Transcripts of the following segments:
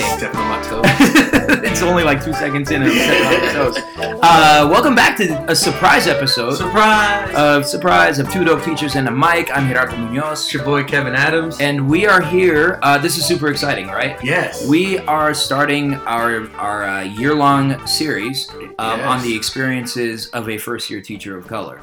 Saturday. Stepping on my toes. it's only like two seconds in and I'm stepping on my toes. Uh, welcome back to a surprise episode Surprise! of Surprise of Two Dope Teachers and a Mic. I'm Gerardo Munoz. it's your boy Kevin Adams. And we are here. Uh, this is super exciting, right? yes. We are starting our our uh, year long series um, Yes. on the experiences of a first year teacher of color.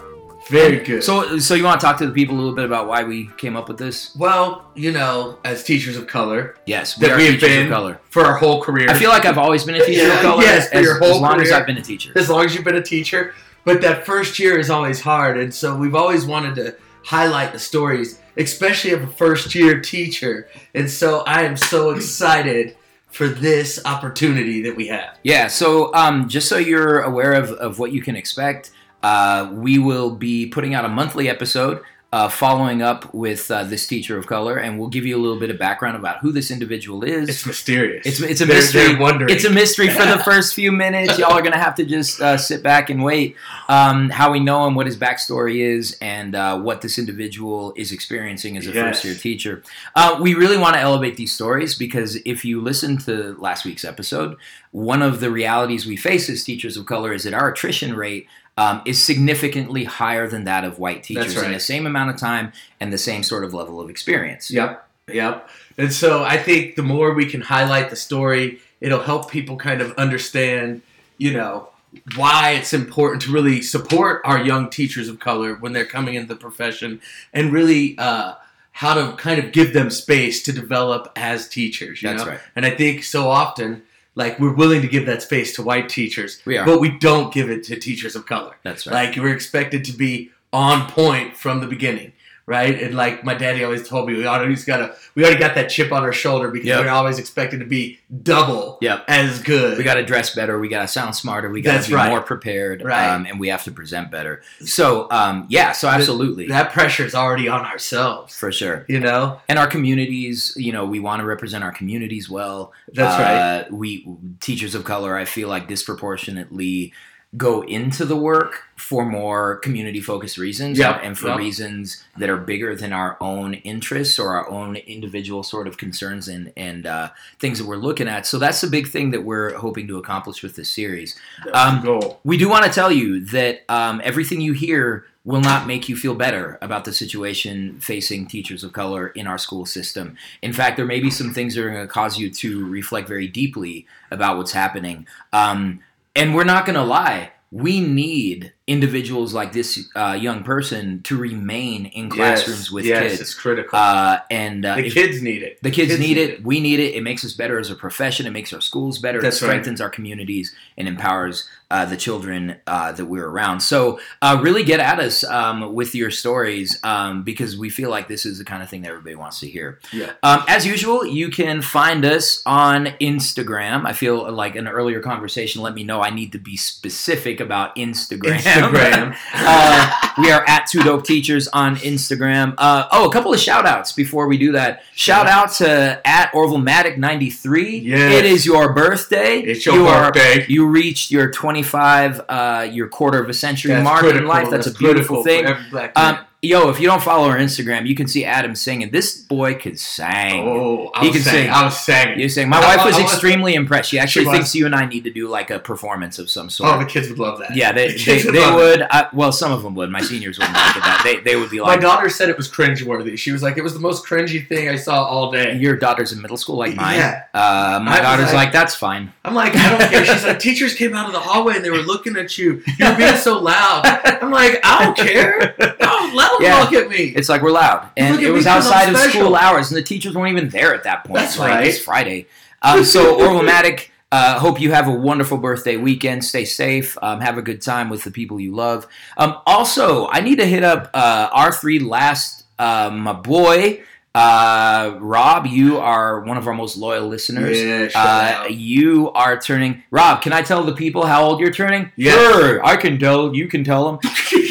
Very good. So, so you want to talk to the people a little bit about why we came up with this? well, you know, as teachers of color Yes, we that are we have teachers been of color. for our whole career. I feel like I've always been a teacher of color. yes, for as, your whole as long as. I've been a teacher. as long as you've been a teacher, but that first year is always hard, and so we've always wanted to highlight the stories, especially of a first year teacher. And so I am so excited for this opportunity that we have. Yeah, so um, just so you're aware of, of what you can expect, uh, we will be putting out a monthly episode uh, following up with uh, this teacher of color, and we'll give you a little bit of background about who this individual is. It's mysterious. It's, it's a They're- mystery. they're wondering. It's a mystery for the first few minutes. Y'all are gonna have to just uh, sit back and wait. Um, how we know him, what his backstory is, and uh, what this individual is experiencing as a Yes. first year teacher. Uh, we really want to elevate these stories because if you listen to last week's episode, one of the realities we face as teachers of color is that our attrition rate. Um, is significantly higher than that of white teachers in the same amount of time and the same sort of level of experience. Yep, yep. And so I think the more we can highlight the story, it'll help people kind of understand, you know, why it's important to really support our young teachers of color when they're coming into the profession and really uh, how to kind of give them space to develop as teachers. You That's know? right. And I think so often, like, we're willing to give that space to white teachers, We but we don't give it to teachers of color. That's right. Like we're expected to be on point from the beginning, right? And like my daddy always told me, we always gotta, we already got that chip on our shoulder because Yep. we're always expected to be double Yep. as good. We got to dress better. We got to sound smarter. We got to be right. more prepared. Right. Um, and we have to present better. So, um, yeah, so absolutely. that pressure is already on ourselves, for sure. you know. And our communities, you know, we want to represent our communities well. That's right. Uh, we, teachers of color, I feel like disproportionately go into the work for more community focused reasons Yep, and for yep. reasons that are bigger than our own interests or our own individual sort of concerns and, and uh, things that we're looking at. So that's the big thing that we're hoping to accomplish with this series. Um. We do want to tell you that um, everything you hear will not make you feel better about the situation facing teachers of color in our school system. In fact, there may be some things that are going to cause you to reflect very deeply about what's happening. Um, and we're not going to lie. We need individuals like this uh, young person to remain in classrooms yes, with yes, kids. it's critical. Uh, and uh, the if- kids need it. the kids, need it. We need it. It makes us better as a profession. It makes our schools better. That's it right. strengthens our communities and empowers uh, the children uh, that we're around. So, uh, really get at us um, with your stories um, because we feel like this is the kind of thing that everybody wants to hear. Yeah. Um, as usual, you can find us on Instagram. I feel like an earlier conversation let me know I need to be specific about Instagram. Instagram. Uh, we are at Two Dope Teachers on Instagram. Uh, oh, a couple of shout outs before we do that. Shout out to at Orville-Matic93. Yes. It is your birthday. it's your You are- birthday. you reached your 25, uh, your quarter of a century That's mark in life. That's, a critical beautiful thing. Um. Yo, if you don't follow her Instagram, you can see Adam singing. This boy could sing. oh, I he was can saying, sing. I was saying. You sing. My I- wife was I was- extremely impressed. She actually was. thinks you and I need to do like a performance of some sort. Oh, the kids would love that. Yeah, they, The they, kids they would. I, well, some of them would. My seniors wouldn't like it. That they, they would be like. My daughter said it was cringeworthy. She was like, it was the most cringy thing I saw all day. "Your daughter's in middle school, like mine." Yeah. Uh, my I daughter's like- like, "That's fine." I'm like, I don't care. She's like, teachers came out of the hallway and they were looking at you. You were being so loud. I'm like, I don't care. Oh, let them Yeah. look at me. It's like we're loud, and it was outside of school hours, and the teachers weren't even there at that point. That's like, right. It's Friday. Um, so Orwellmatic. Uh, hope you have a wonderful birthday weekend. Stay safe. Um, have a good time with the people you love. Um, also, I need to hit up uh, our three last. Uh, my boy, uh, Rob, you are one of our most loyal listeners. Yeah, Uh, you are turning. Rob, can I tell the people how old you're turning? Yes. Sure, I can tell. You can tell them.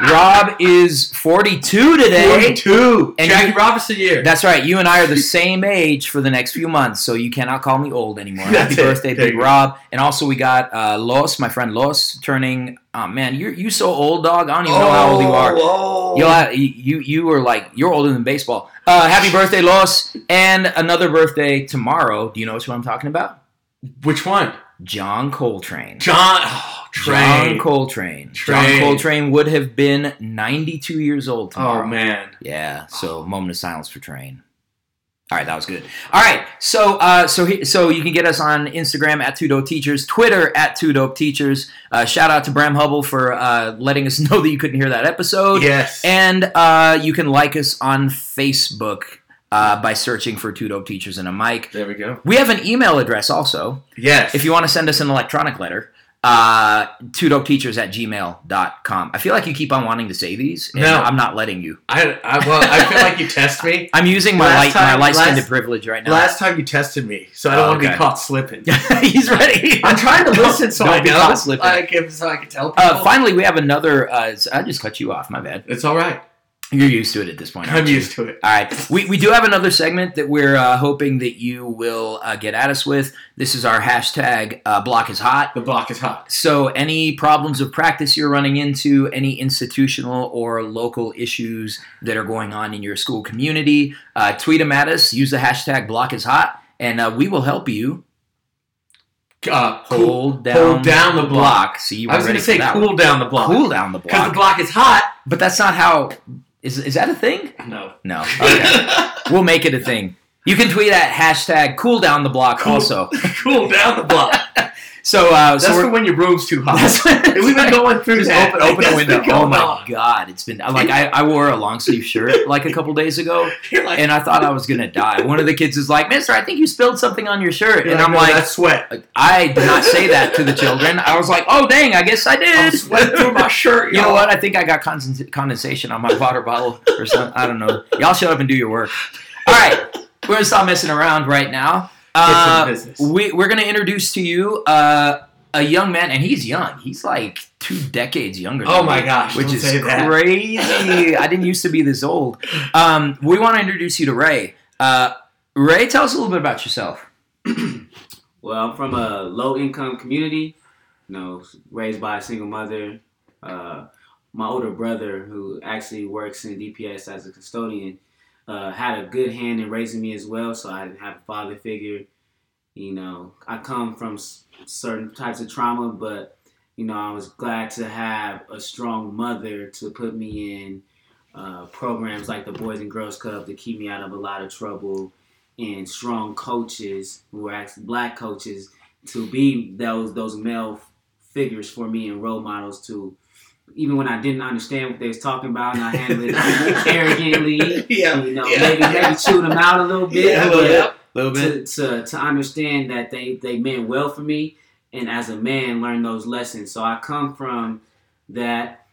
Rob is 42 today. 42. And Jackie you- Robinson year. That's right. You and I are the same age for the next few months, so you cannot call me old anymore. Happy it. birthday, There Big you. Rob. And also we got uh, Los, my friend Los, turning. Oh man, you're you so old, dog. I don't even know how old you are. Oh, You'll have, you you you are like you're older than baseball. Uh, happy birthday, Los, and another birthday tomorrow. Do you know what I'm talking about? Which one? John Coltrane. John. Oh, John Trane. Coltrane. John Trane. Coltrane would have been 92 years old tomorrow. Oh man. Yeah. So moment of silence for Trane. All right, that was good. All right, so uh, so he, so you can get us on Instagram at Two Dope Teachers, Twitter at Two Dope Teachers. Uh, shout out to Bram Hubble for uh, letting us know that you couldn't hear that episode. Yes. And uh, you can like us on Facebook uh, by searching for Two Dope Teachers and a mic. there we go. We have an email address also. Yes. If you want to send us an electronic letter, uh, two dope teachers at gmail.com. I feel like you keep on wanting to say these, and No. I'm not letting you. I, I well, I feel like you test me. I'm using my Last light, my time- light last- privilege right now. Last time you tested me, so I don't Oh, want to okay. be caught slipping. He's ready. I'm trying to listen so I Don't I be know. caught slipping. Like, if, so I can tell people. Uh, finally, we have another. Uh, I just cut you off. My bad. it's all right. You're used to it at this point. I'm you? used to it. All right, we, we do have another segment that we're uh, hoping that you will uh, get at us with. This is our hashtag uh, block is hot. The block is hot. So, any problems of practice you're running into, any institutional or local issues that are going on in your school community, uh, tweet them at us. Use the hashtag block is hot, and uh, we will help you Uh, cool. hold down, hold down the block. See, you I was going to say cool down the block. cool down the block. Because the block. block is hot. But that's not how. Is, is that a thing? No. No. Okay. we'll make it a thing. You can tweet at hashtag cool down the block Cool. also. cool down the block. So, uh, That's so for when your room's too hot. We've been going through Just that. open, open That's a window. Oh my on. god, it's been like I, I wore a long sleeve shirt like a couple days ago, like, and I thought I was gonna die. One of the kids is like, "Mister, I think you spilled something on your shirt," you're and I'm "No, like, that's sweat. "I did not say that to the children." I was like, "Oh dang, I guess I did." sweating through my shirt. You know what? I think I got condensation on my water bottle or something. I don't know. Y'all shut up and do your work. All right, we're gonna stop messing around right now. Get some Uh, business. we, we're gonna introduce to you uh, a young man, and he's young. He's like two decades younger. Than Oh my me, gosh, which don't is say that. crazy. I didn't used to be this old. Um, we want to introduce you to Ray. Uh, Ray, tell us a little bit about yourself. Well, I'm from a low income community, you know, raised by a single mother. Uh, my older brother, who actually works in DPS as a custodian, uh, had a good hand in raising me as well, so I didn't have a father figure. You know, I come from s- certain types of trauma, but, you know, I was glad to have a strong mother to put me in uh, programs like the Boys and Girls Club to keep me out of a lot of trouble and strong coaches who were actually black coaches to be those those male figures for me and role models to even when I didn't understand what they was talking about and I handled it arrogantly, Yeah. you know, yeah. maybe maybe chewed them out a little bit, Yeah, a but little A little to, to to understand that they they meant well for me and as a man learn those lessons. So I come from that,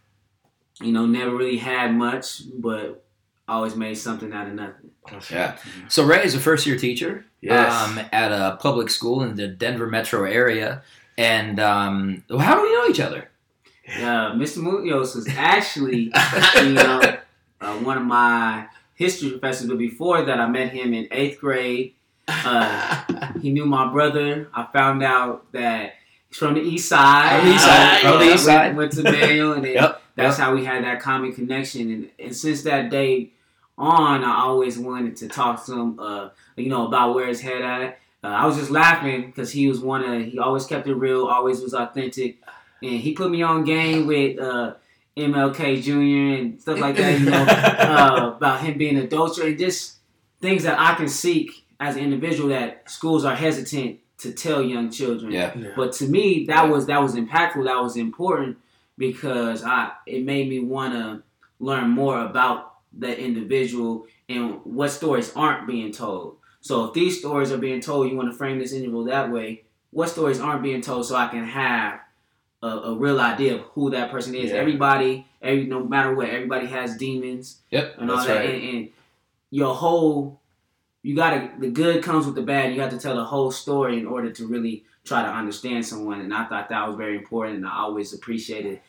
you know, never really had much, but always made something out of nothing. Yeah. So Ray is a first year teacher Yes. um, at a public school in the Denver metro area. And um, how do we know each other? Uh, Mr. Munoz was actually, you know, uh, one of my history professors, but before that, I met him in eighth grade. Uh, he knew my brother. I found out that he's from the east side. The east side, from the Uh, east side. Went to Mayo, and Yep, that's how we had that common connection. And, and since that day on, I always wanted to talk to him, uh, you know, about where his head at. Uh, I was just laughing because he was one of, he always kept it real, always was authentic. And he put me on game with uh, MLK Jr. and stuff like that, you know, uh, about him being a adulterer and just things that I can seek as an individual that schools are hesitant to tell young children. Yeah. But to me, that was that was impactful. That was important because I it made me want to learn more about the individual and what stories aren't being told. So if these stories are being told, you want to frame this individual that way. What stories aren't being told, so I can have a, a real idea of who that person is. Yeah. Everybody, every no matter what, everybody has demons Yep. and all that. right. And, and your whole, you gotta the good comes with the bad. You have to tell the whole story in order to really try to understand someone. And I thought that was very important. And I always appreciated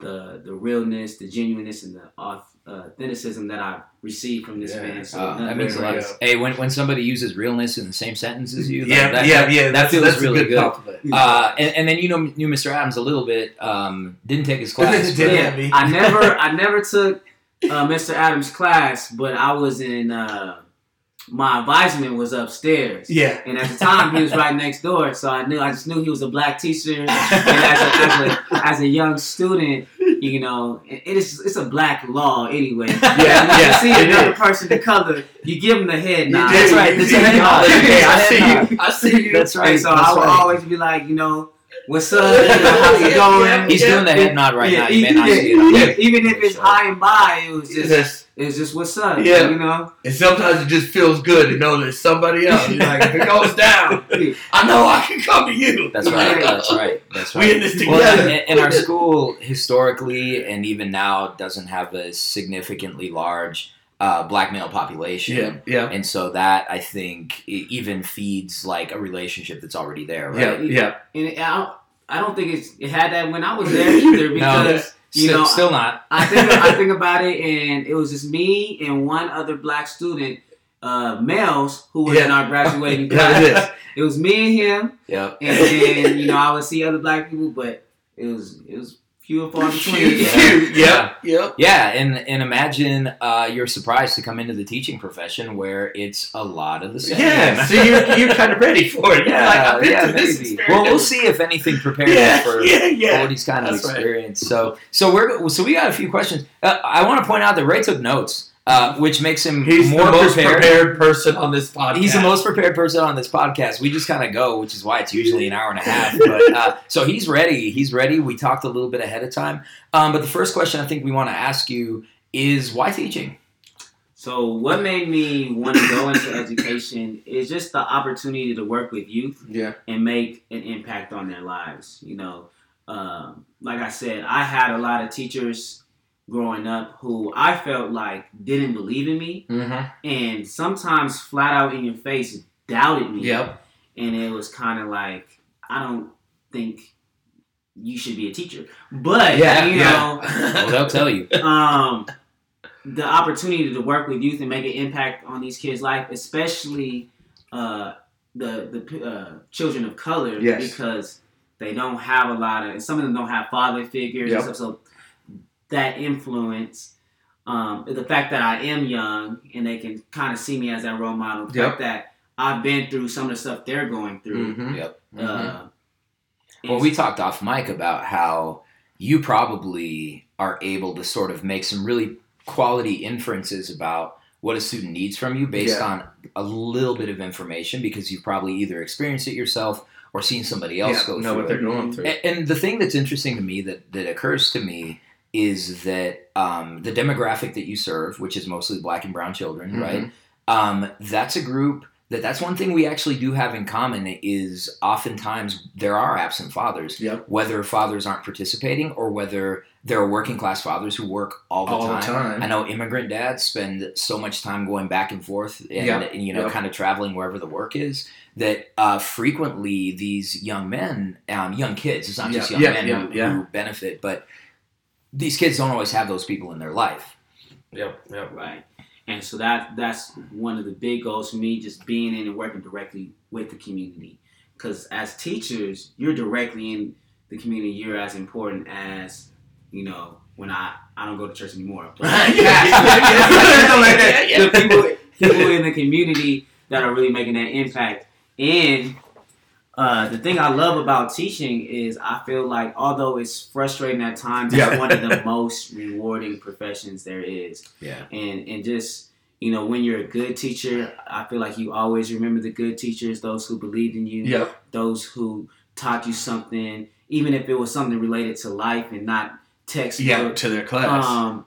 the the realness, the genuineness, and the authenticism that I received from this Yeah. man. So Uh, that means a lot. Yeah. Hey, when, when somebody uses realness in the same sentence as you, that, Yeah, that, yeah, that, yeah. that that's, feels that's really a good, good. Uh, and, and then you know knew Mr. Adams a little bit. Um, didn't take his class. Did but- yeah. I never I never took uh, Mr. Adams' class, but I was in uh, my advisement was upstairs. Yeah. And at the time, he was right next door, so I knew I just knew he was a black teacher. And as a, as a, as a young student, you know, it it is it's a black law anyway. Yeah, yeah, you see it another is. person of color, you give them the head nod. That's right, that's a head nod. I see you. I see you. That's right. And so that's I would right. always be like, you know, what's up? How's it going? yeah, He's doing the head nod right Yeah, now. You may not yeah, see it. yeah, Even if it's hi and bye, it was just Yes. it's just what's up. Yeah. You know? And sometimes it just feels good to know that somebody else. You're like, if it goes down, I know I can come to you. That's right. That's right. That's right. We in this together. Well, and, and our school historically and even now doesn't have a significantly large uh, black male population. yeah, yeah, And so that I think even feeds like a relationship that's already there, yeah, right? yeah. And it, I, don't, I don't think it's, it had that when I was there either because you still, know still not. I think I think about it, and it was just me and one other black student, uh, males, who was in our graduating Yeah, class. It was me and him, Yep. and then you know I would see other black people, but it was it was few and far between. Cute. Yep, yep. Yeah, and and imagine uh, you're surprised to come into the teaching profession where it's a lot of the same. Yeah, so you're, you're kind of ready for it. Yeah, like, I've been yeah, through this maybe. Well, we'll see if anything prepares Yeah, for yeah, yeah. Cody's kind of That's right. experience. So, so we're so we got a few questions. Uh, I want to point out that Ray took notes, uh, which makes him He's more the most prepared. prepared. person on this podcast. He's the most prepared person on this podcast. We just kind of go, which is why it's usually an hour and a half. But uh, so he's ready. He's ready. We talked a little bit ahead of time. Um, but the first question I think we want to ask you is why teaching? So what made me want to go into education is just the opportunity to work with youth Yeah. and make an impact on their lives. You know, um, like I said, I had a lot of teachers growing up who I felt like didn't believe in me Mm-hmm. and sometimes flat out in your face doubted me. Yep. And it was kind of like, I don't think you should be a teacher. But, Yeah. you yeah. Well, they'll tell you. um, the opportunity to work with youth and make an impact on these kids' life, especially uh, the the uh, children of color, Yes. because they don't have a lot of, and some of them don't have father figures Yep. and stuff. So that influence, um, the fact that I am young and they can kind of see me as that role model, the Yep. fact that I've been through some of the stuff they're going through. Mhm. Yep. Uh, Well, we talked off mic about how you probably are able to sort of make some really quality inferences about what a student needs from you based Yeah. on a little bit of information because you've probably either experienced it yourself or seen somebody else Yeah, go know through what it. they're going through. A- And the thing that's interesting to me that, that occurs to me is that um, the demographic that you serve, which is mostly black and brown children, Mhm. right? Um, that's a group that that's one thing we actually do have in common is oftentimes there are absent fathers, Yep. whether fathers aren't participating or whether there are working class fathers who work all the All the time. time. I know immigrant dads spend so much time going back and forth and, Yeah, and, you know yeah. kind of traveling wherever the work is that uh, frequently these young men, um, young kids, it's not just young men who, who benefit, but these kids don't always have those people in their life. Yep. Yep. Right. And so that that's one of the big goals for me, just being in and working directly with the community. Because as teachers, you're directly in the community. You're as important as you know when I I don't go to church anymore. Yeah. the people people in the community that are really making that impact. And uh, the thing I love about teaching is I feel like although it's frustrating at times, Yeah. it's one of the most rewarding professions there is Yeah. and and just you know when you're a good teacher i feel like you always remember the good teachers those who believed in you Yep. those who taught you something even if it was something related to life and not textbook Yeah. To their class. um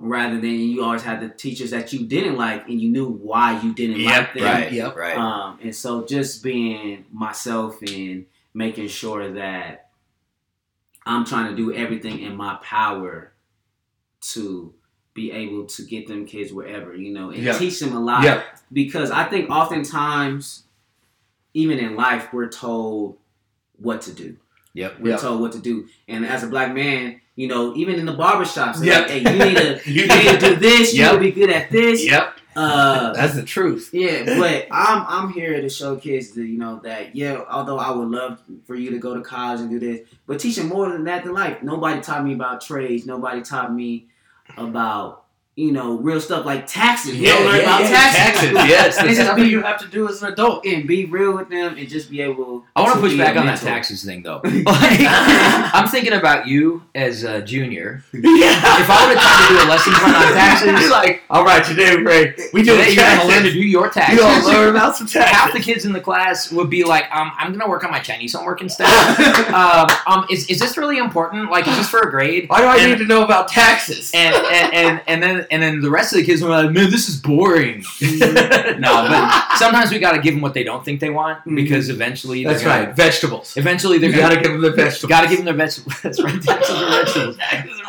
rather than you always had the teachers that you didn't like and you knew why you didn't Yep, like them Right. Yep. Right. um, and so just being myself and making sure that I'm trying to do everything in my power to be able to get them kids wherever, you know, and Yeah. teach them a lot. Yep. Because I think oftentimes, even in life, we're told what to do. Yep. We're Yeah. told what to do. And as a black man, You know, even in the barbershops, Yep. like, hey, you need to You you need to do this. Yep. You'll be good at this. Yep, Uh, that's the truth. yeah, but I'm I'm here to show kids that you know that yeah, although I would love for you to go to college and do this, but teaching more than that than life. Nobody taught me about trades. Nobody taught me about you know real stuff like taxes. You don't learn about taxes. Yes, And that's just something you have to do as an adult. and be real with them and just be able. I want to push back on that taxes thing though. Like, I'm thinking about you as a junior. Yeah. If I would have tried to do a lesson plan on taxes, You're like, all right, today, Ray, we do today you're going to learn to do your taxes. You taxes. gonna learn about some taxes. Half the kids in the class would be like, um, "I'm going to work on my Chinese homework instead." um, um, is, is this really important? Like, is this for a grade? Why do I And- need to know about taxes? and, and and and then and then the rest of the kids were like, "Man, this is boring." no, but sometimes we got to give them what they don't think they want Mhm. because eventually That's gonna- right, vegetables. Eventually they're You gonna gotta give them the vegetables. Got to give them their vegetables. That's right. Vegetables.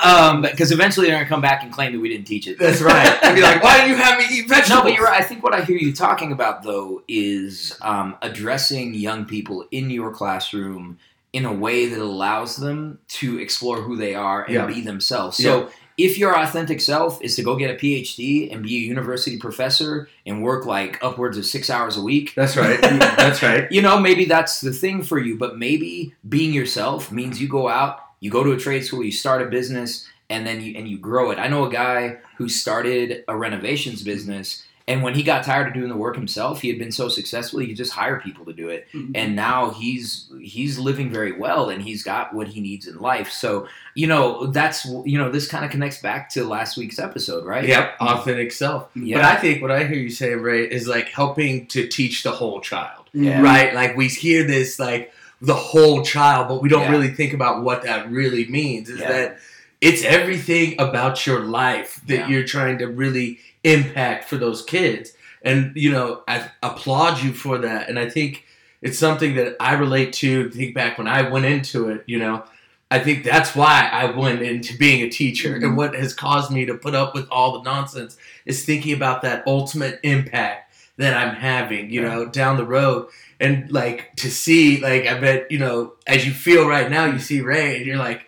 Um, because eventually they're gonna come back and claim that we didn't teach it. That's right. And be like, why do you have me eat vegetables? No, but you're right. I think what I hear you talking about though is um, addressing young people in your classroom in a way that allows them to explore who they are and Yeah. be themselves. So. If your authentic self is to go get a PhD and be a university professor and work like upwards of six hours a week, That's right. That's right. you know, maybe that's the thing for you, but maybe being yourself means you go out, you go to a trade school, you start a business, and then you and you grow it. I know a guy who started a renovations business, and when he got tired of doing the work himself, he had been so successful he could just hire people to do it. Mm-hmm. And now he's he's living very well and he's got what he needs in life. So, you know, that's you know, this kind of connects back to last week's episode, right? Yep, authentic self. Yeah. But I think what I hear you say, Ray, is like helping to teach the whole child. Yeah. Right? Like we hear this like the whole child, but we don't Yeah. really think about what that really means. Is Yeah. that it's everything about your life that you're trying to really impact for those kids. And you know, I applaud you for that. And I think it's something that I relate to. Think back when I went into it, you know, I think that's why I went into being a teacher. Mhm. And what has caused me to put up with all the nonsense is thinking about that ultimate impact that I'm having, you Yeah. know, down the road. And like to see, like, I bet, you know, as you feel right now, you see Ray and you're like,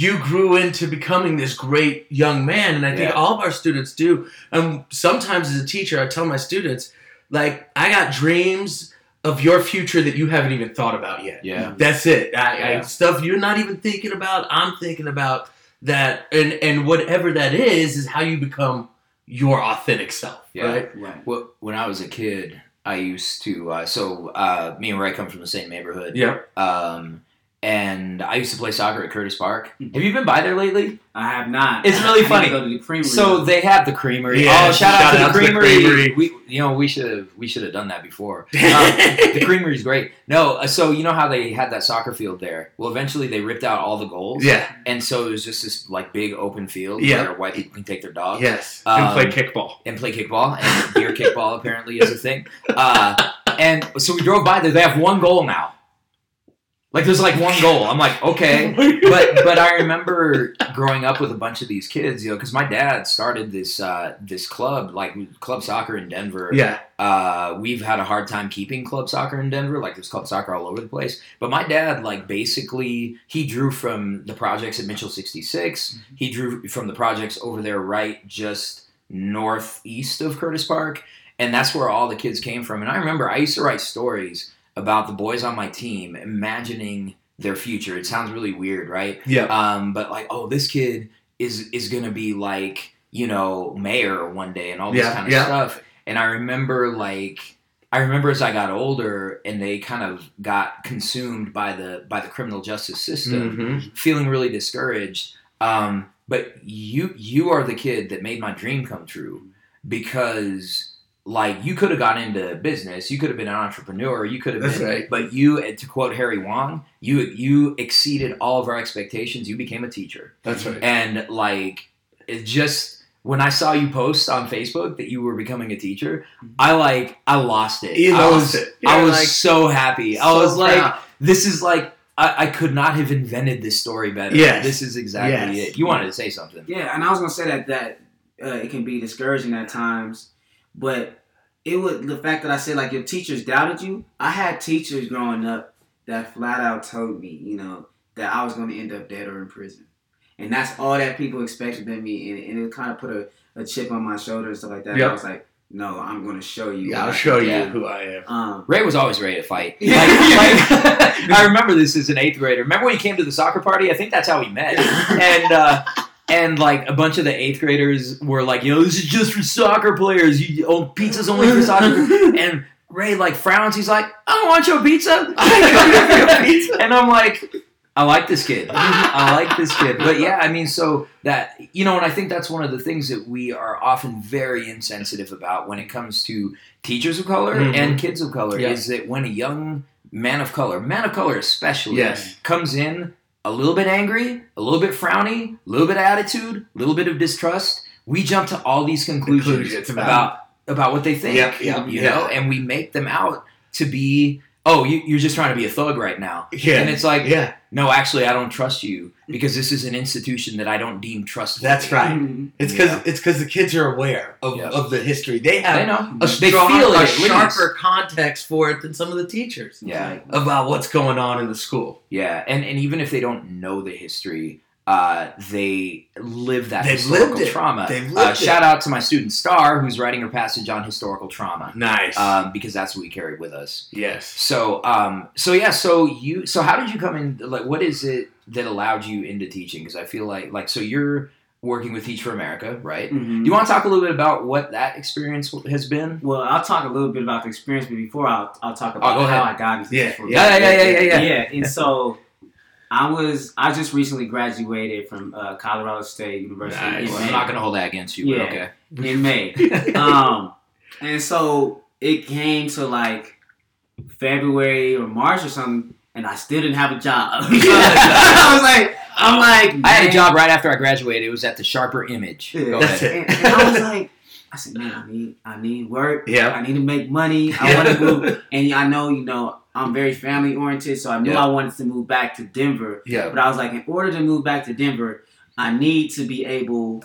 you grew into becoming this great young man. And I think Yeah. all of our students do. And sometimes as a teacher, I tell my students, like, I got dreams of your future that you haven't even thought about yet. Yeah. That's it. I, I, stuff you're not even thinking about. I'm thinking about that, and and whatever that is is how you become your authentic self. Yeah. Right. Right. Well, when I was a kid, I used to. Uh, so uh, me and Ray come from the same neighborhood. Yeah. Um, and I used to play soccer at Curtis Park. Mhm. Have you been by there lately? I have not. It's really I need to funny. Go to the creamery. So they have the creamery. Yeah, oh, shout, out, to, the creamery. creamery. We, you know, we should have we should have done that before. Um, the creamery is great. No, uh, so you know how they had that soccer field there. Well, eventually they ripped out all the goals. Yeah. And so it was just this like big open field Yeah. where white people can take their dogs. Yes. Um, and play kickball. and play kickball and beer kickball apparently is a thing. Uh, and so we drove by there. They have one goal now. Like there's like one goal. I'm like okay, but but I remember growing up with a bunch of these kids, you know, because my dad started this uh, this club like club soccer in Denver. yeah. Uh, we've had a hard time keeping club soccer in Denver. Like there's club soccer all over the place. But my dad, like basically, he drew from the projects at Mitchell 66. He drew from the projects over there, right just northeast of Curtis Park, and that's where all the kids came from. And I remember I used to write stories about the boys on my team, imagining their future. It sounds really weird, right? Yeah. Um, but like, oh, this kid is is gonna be like you know mayor one day and all this Yeah, kind of yeah. stuff. And I remember like I remember as I got older and they kind of got consumed by the by the criminal justice system, Mhm. feeling really discouraged. Um, but you you are the kid that made my dream come true because like you could have gone into business, you could have been an entrepreneur, you could have That's been right. but you to quote Harry Wong, you you exceeded all of our expectations. You became a teacher. That's right. And like it just when I saw you post on Facebook that you were becoming a teacher, I like I lost it. You I lost was, it. I You're was like, so happy. I so was like, proud. this is like I, I could not have invented this story better. Yeah, This is exactly Yes. it. You wanted to say something. Yeah, and I was gonna say that that uh, it can be discouraging at times, but it was the fact that I said like your teachers doubted you. I had teachers growing up that flat out told me, you know, that I was gonna end up dead or in prison, and that's all that people expected of me, and, and it kind of put a, a chip on my shoulder and stuff like that. And Yep. I was like, no, I'm going to show you. Yeah, I'll show you who I am. Um, Ray was always ready to fight. Like, like- I remember this as an eighth grader. Remember when he came to the soccer party? I think that's how we met. And uh, and like a bunch of the eighth graders were like, "Yo, this is just for soccer players. You oh, pizza's only for soccer." And Ray like frowns. He's like, "I don't want your pizza." and I'm like, I like this kid. I like this kid. But yeah, I mean, so that you know, and I think that's one of the things that we are often very insensitive about when it comes to teachers of color Mhm. and kids of color Yeah. is that when a young man of color, man of color especially, Yes. comes in a little bit angry, a little bit frowny, a little bit of attitude, a little bit of distrust, we jump to all these conclusions, Conclusions about, about- what they think. Yep, yep, you yeah. know, and we make them out to be, oh, you, you're just trying to be a thug right now. Yeah. And it's like, yeah, no, actually, I don't trust you because this is an institution that I don't deem trustworthy. that's right. mhm. It's because Yeah. it's because the kids are aware of, Yeah. of the history. They have They know. a, They strong, feel a sharper context for it than some of the teachers Yeah. about what's going on in the school. Yeah, and and even if they don't know the history, uh, they live that They've historical lived it. trauma. They've uh, lived it. shout out to my student Star, who's writing her passage on historical trauma, Nice. um, because that's what we carry with us. yes. So, um, so yeah, so you, so how did you come in? Like, what is it that allowed you into teaching? Because I feel like, like, so you're working with Teach for America, right? Mhm. Do you want to talk a little bit about what that experience has been? Well, I'll talk a little bit about the experience, but before I'll, I'll talk about Oh, go how ahead. I got into Yeah, this for- yeah, yeah, yeah, yeah, yeah. yeah. And so I was I just recently graduated from uh, Colorado State University Nice. in Well. I'm not going to hold that against you, Yeah. but okay. in May. um, and so it came to like February or March or something, and I still didn't have a job. I was like, I'm like, I had a job right after I graduated. It was at the Sharper Image. Yeah. Go That's ahead. it. And, and I was like, I said, man, I need, I need work. Yeah. I need to make money. I want to move, and I know, you know, I'm very family oriented, so I knew Yeah. I wanted to move back to Denver. Yeah. But I was like, in order to move back to Denver, I need to be able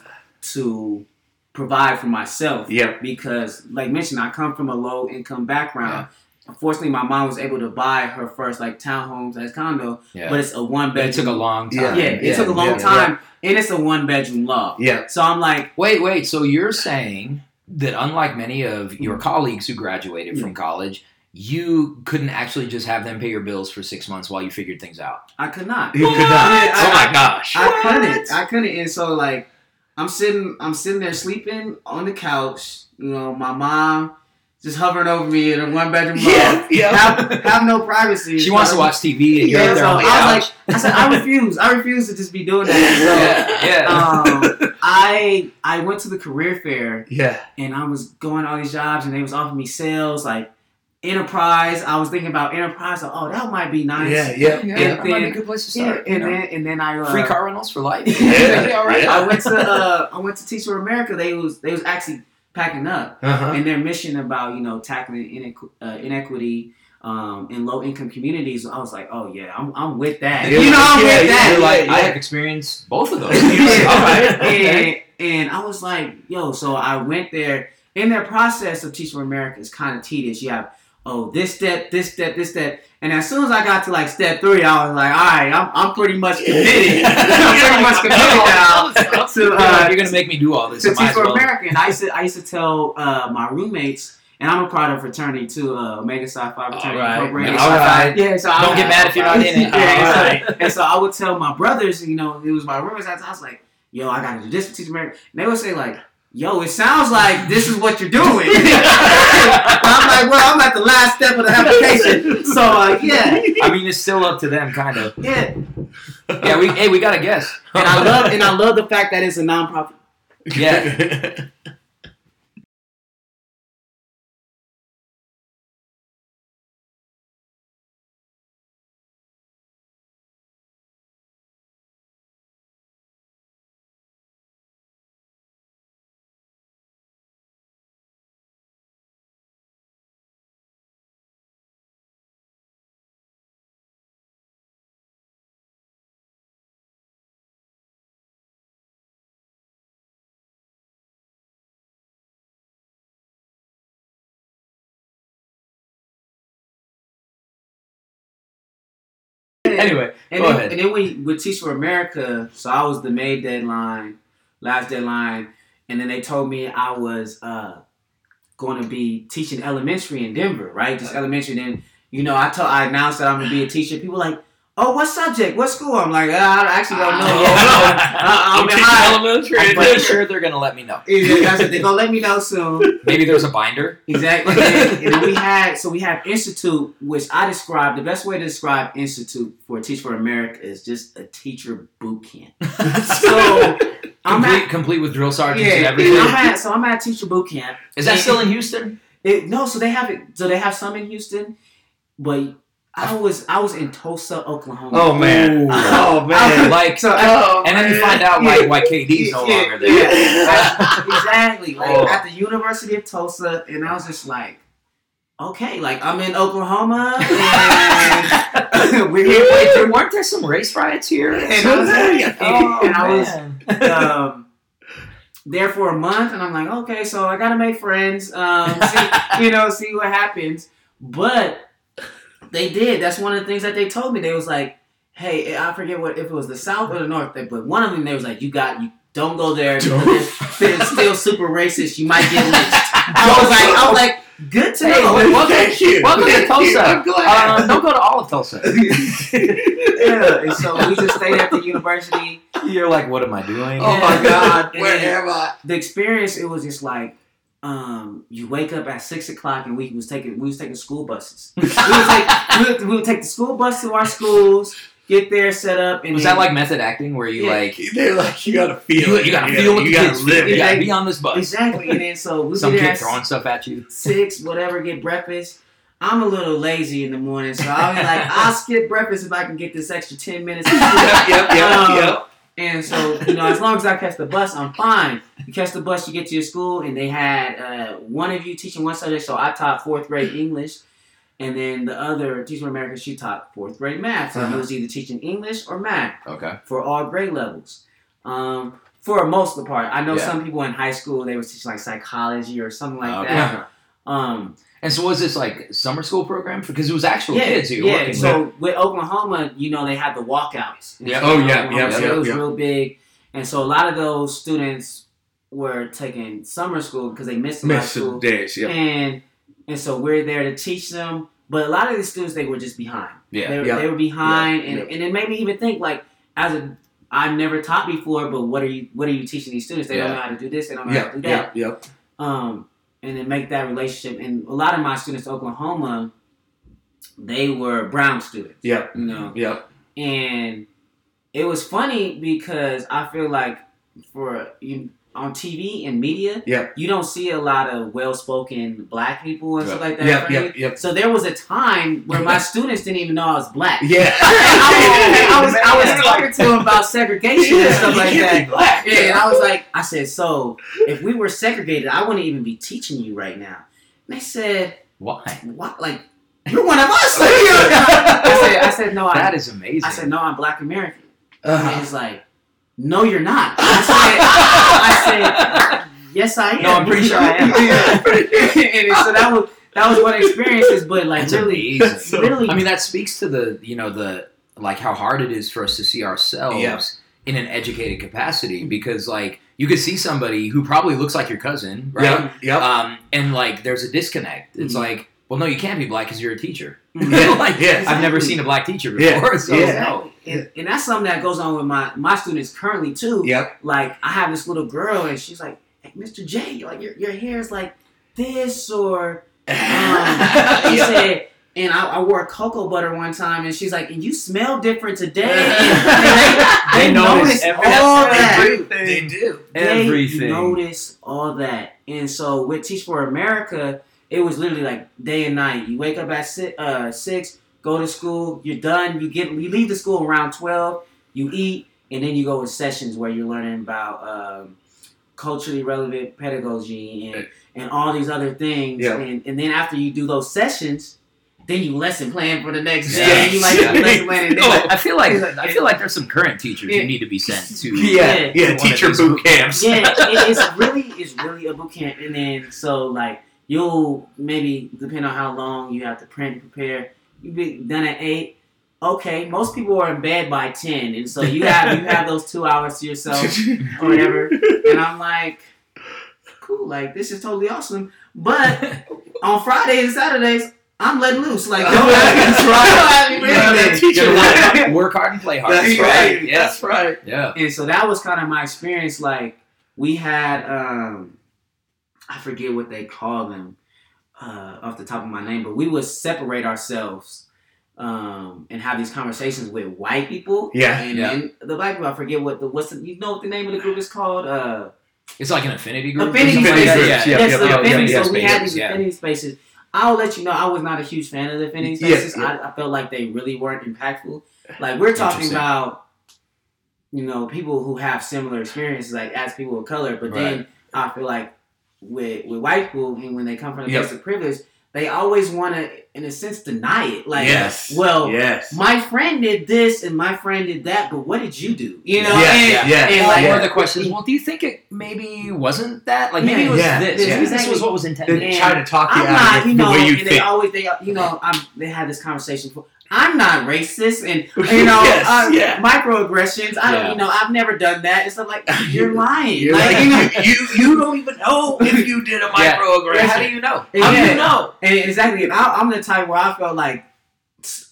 to provide for myself Yep. because, like mentioned, I come from a low income background. Unfortunately, my mom was able to buy her first like townhomes as condo, Yeah. but it's a one But it took a long time. yeah, it took a long yeah, time, and it's a one bedroom loft. Yeah. So I'm like, Wait, wait. So you're saying that unlike many of your mm-hmm. colleagues who graduated from mm. college, you couldn't actually just have them pay your bills for six months while you figured things out? I could not. You could not. I- Oh my gosh. I couldn't. I couldn't. And so like I'm sitting I'm sitting there sleeping on the couch, you know, my mom just hovering over me in a one bedroom Yeah, yeah. Have, have no privacy. She wants to watch TV and Yeah, so on the I couch. was like I said, I refuse. I refuse to just be doing that. yeah, yeah. Um, I I went to the career fair Yeah. and I was going to all these jobs and they was offering me sales like enterprise. I was thinking about enterprise. Oh, that might be nice. Yeah. Yeah. yeah, Yeah. that might be a good place to Yeah, start. you and know. then and then I uh, Free car rentals for life. Yeah, all right. yeah. I went to uh, I went to Teach for America. They was they was actually packing up, Uh-huh. and their mission about you know tackling inequ- uh, inequity um, in low income communities. I was like, oh yeah, I'm, I'm with that. Yeah, you know, I'm yeah, with that. You're like, yeah. I have experienced both of those. Yeah. all right. okay. and, and I was like, yo, so I went there. In their process of Teach for America is kind of tedious. You have oh this step, this step, this step, and as soon as I got to like step three, I was like, all right, I'm, I'm pretty much committed. I'm pretty much committed now to You're, uh, you're gonna make me do all this. to Teach for well. America. And I used to I used to tell uh, my roommates, and I'm a part of a fraternity too, uh, Omega Psi Phi fraternity All right. Incorporated. All right. Yeah, so Don't I, get mad if you're not in it. Yeah, and, so, and so I would tell my brothers, you know, it was my roommates. I was like, "Yo, I got to do this for Teach for America," and they would say like. Yo, it sounds like this is what you're doing. I'm like, well, I'm at the last step of the application. So, uh, yeah, I mean, it's still up to them, kind of. yeah. Yeah, we hey, we got to guess. And I love, and I love the fact that it's a nonprofit. Yeah. anyway, And go then, ahead. and then we with Teach for America, so I was the May deadline, last deadline, and then they told me I was uh, going to be teaching elementary in Denver, right? Just elementary. Then you know, I told I announced that I'm gonna be a teacher. People were like, oh, what subject? What school? I'm like, ah, I actually don't know Oh, yet. no. I- I'm teaching high. elementary. I'm pretty sure they're gonna let me know. I they're gonna let me know soon. Maybe there's a binder. Exactly. and then we had so we have institute, which I describe the best way to describe institute for Teach for America is just a teacher boot camp. So I'm complete, at complete with drill sergeants and everything. I'm at so I'm at teacher boot camp. Is that still in Houston? It, no, so they have it. So they have some in Houston, but I was I was in Tulsa, Oklahoma. Oh man. Ooh. Oh man. Like, So Oh, and then you find out why why KD's no Yeah, longer there. yeah. exactly. Like Oh. at the University of Tulsa, and I was just like, okay, like I'm in Oklahoma, and we're here. Wait, there weren't there some race riots here? And I was, and, Oh, and I was um, there for a month, and I'm like, okay, so I gotta make friends, um, see, you know, see what happens. But they did. That's one of the things that they told me. They was like, hey, I forget what if it was the South or the North, but one of them they was like, you got you. Don't go there. because It's still super racist. You might get lynched. I was like, I was like, good to Hey, know. wait, welcome- Thank you. welcome to Thank Tulsa. you. I'm glad. Uh, don't go to all of Tulsa. yeah, and so we just stayed at the university. You're like, what am I doing? oh my God. Where am I? the experience it was just like um, you wake up at six o'clock and we was taking we was taking school buses. we, would take, we, would, we would take the school bus to our schools, get there, set up, and Was then, that like method acting where you Yeah. like They're like, you gotta feel you, it. you gotta You feel what you the gotta kids live. You gotta be on this bus. exactly? And then so we Some be kid throwing stuff at you. six, whatever, get breakfast. I'm a little lazy in the morning, so I'll be like, I'll skip breakfast if I can get this extra ten minutes. Yep, yep, yep, Um, yep. And so, you know, as long as I catch the bus, I'm fine. You catch the bus, you get to your school, and they had uh, one of you teaching one subject. So I taught fourth grade English, and then the other teacher in America, she taught fourth grade math. So Uh-huh. he was either teaching English or math Okay. for all grade levels. Um, for most of the part, I know Yeah. some people in high school they was teaching like psychology or something like Okay. that. Um, And so was this like summer school program? Because it was actual yeah, kids you were yeah. working So with Oklahoma, you know, they had the walkouts. Yeah. Oh, yeah, Oklahoma, yeah, so yeah, it was yeah. real big, and so a lot of those students were taking summer school because they missed a lot some school, days, yeah. and and so we're there to teach them. But a lot of these students, they were just behind. Yeah. They, Yeah. they were behind, Yeah, and yeah. and then maybe even think like as a I've never taught before, but what are you what are you teaching these students? They don't know how to do this. They don't know how to do that yep, yep. um, and then make that relationship. And a lot of my students Oklahoma, they were brown students, Yep, you know, yep. and it was funny because I feel like for you on TV and media, Yeah. you don't see a lot of well-spoken black people and stuff like that. Yep, right? yep, yep. So there was a time where my students didn't even know I was black. Yeah. I was, I was, I was talking to them about segregation and stuff like that. black. Yeah, and I was like, I said, so if we were segregated, I wouldn't even be teaching you right now. And they said, Why? what? Like, you're one of us. Like. I said, I said, no, I, That is amazing. I said, no, I'm Black American. Uh-huh. And he's like, no, you're not. I said, I said, yes, I am. No, I'm pretty sure I am. and so that was that was one experience, but like That's really, amazing. So- really, I mean, that speaks to the you know the like how hard it is for us to see ourselves Yeah. in an educated capacity because like you could see somebody who probably looks like your cousin, right? Yep, yep. Um, and like there's a disconnect. It's Mhm. like, well, no, you can't be black because you're a teacher. Yeah, like, yeah. I've never seen a black teacher Yeah, before, so yeah. no. and, and that's something that goes on with my my students currently too. Yep. Like I have this little girl, and she's like, hey, "Mr. J, like your your hair is like this," or um, he said. And I, I wore cocoa butter one time, and she's like, "And you smell different today." They, They they notice notice every- all that. Everything. They do. They Everything. notice all that. And so with Teach for America, it was literally like day and night. You wake up at six, uh, six go to school, you're done. You get you leave the school around twelve. You eat, and then you go in sessions where you're learning about um, culturally relevant pedagogy and and all these other things. Yeah. And and then after you do those sessions, then you lesson plan for the next Yeah. day. You like Yeah. lesson plan, No, I feel like I feel like there's some current teachers Yeah. who need to be sent to. Yeah, Yeah. yeah. Teacher boot camps. yeah, it, it's really it's really a boot camp, and then so like you'll maybe depending on how long you have to print and prepare, you be done at eight. okay, most people are in bed by ten, and so you have you have those two hours to yourself or whatever. And I'm like, cool, like this is totally awesome. But on Fridays and Saturdays, I'm letting loose. Like, don't that's have- right. don't have me Yeah, anything. that teacher Work hard- work hard and play hard. That's right. right. Yeah. That's right. Yeah. And so that was kind of my experience. Like we had, um, I forget what they call them uh, off the top of my name, but we would separate ourselves um, and have these conversations with white people. Yeah, and, yeah. and the black people. I forget what the what's the, you know what the name of the group is called. Uh, It's like an affinity group. or Affinity something like spaces. that. Yeah, Yeah. yes, yeah, affinity. yeah, so we had these yeah. affinity spaces. I'll let you know I was not a huge fan of the affinity spaces. yeah. I, I felt like they really weren't impactful. Like we're talking about, you know, people who have similar experiences, like as people of color. But then I feel like with with white people, and when they come from a Yep. place of privilege, they always want to, in a sense, deny it. Like, yes. well, yes. my friend did this and my friend did that, but what did you do? You know, Yes, and, yeah, and yeah. like Or the question is, well, do you think it maybe wasn't that? Like maybe Yeah, it was yeah, this. yeah. Maybe this was what was intended. And try to talk you I'm out not, of you know, the way you and they always, they, you know, I'm, they had this conversation before. I'm not racist, and you know, Yes, uh, yeah. microaggressions. I don't, Yeah. you know, I've never done that. It's like you're lying. You're like, like, you you, you don't even know if you did a microaggression. Yeah, how do you know? How do you know? And exactly, and I, I'm the type where I feel like,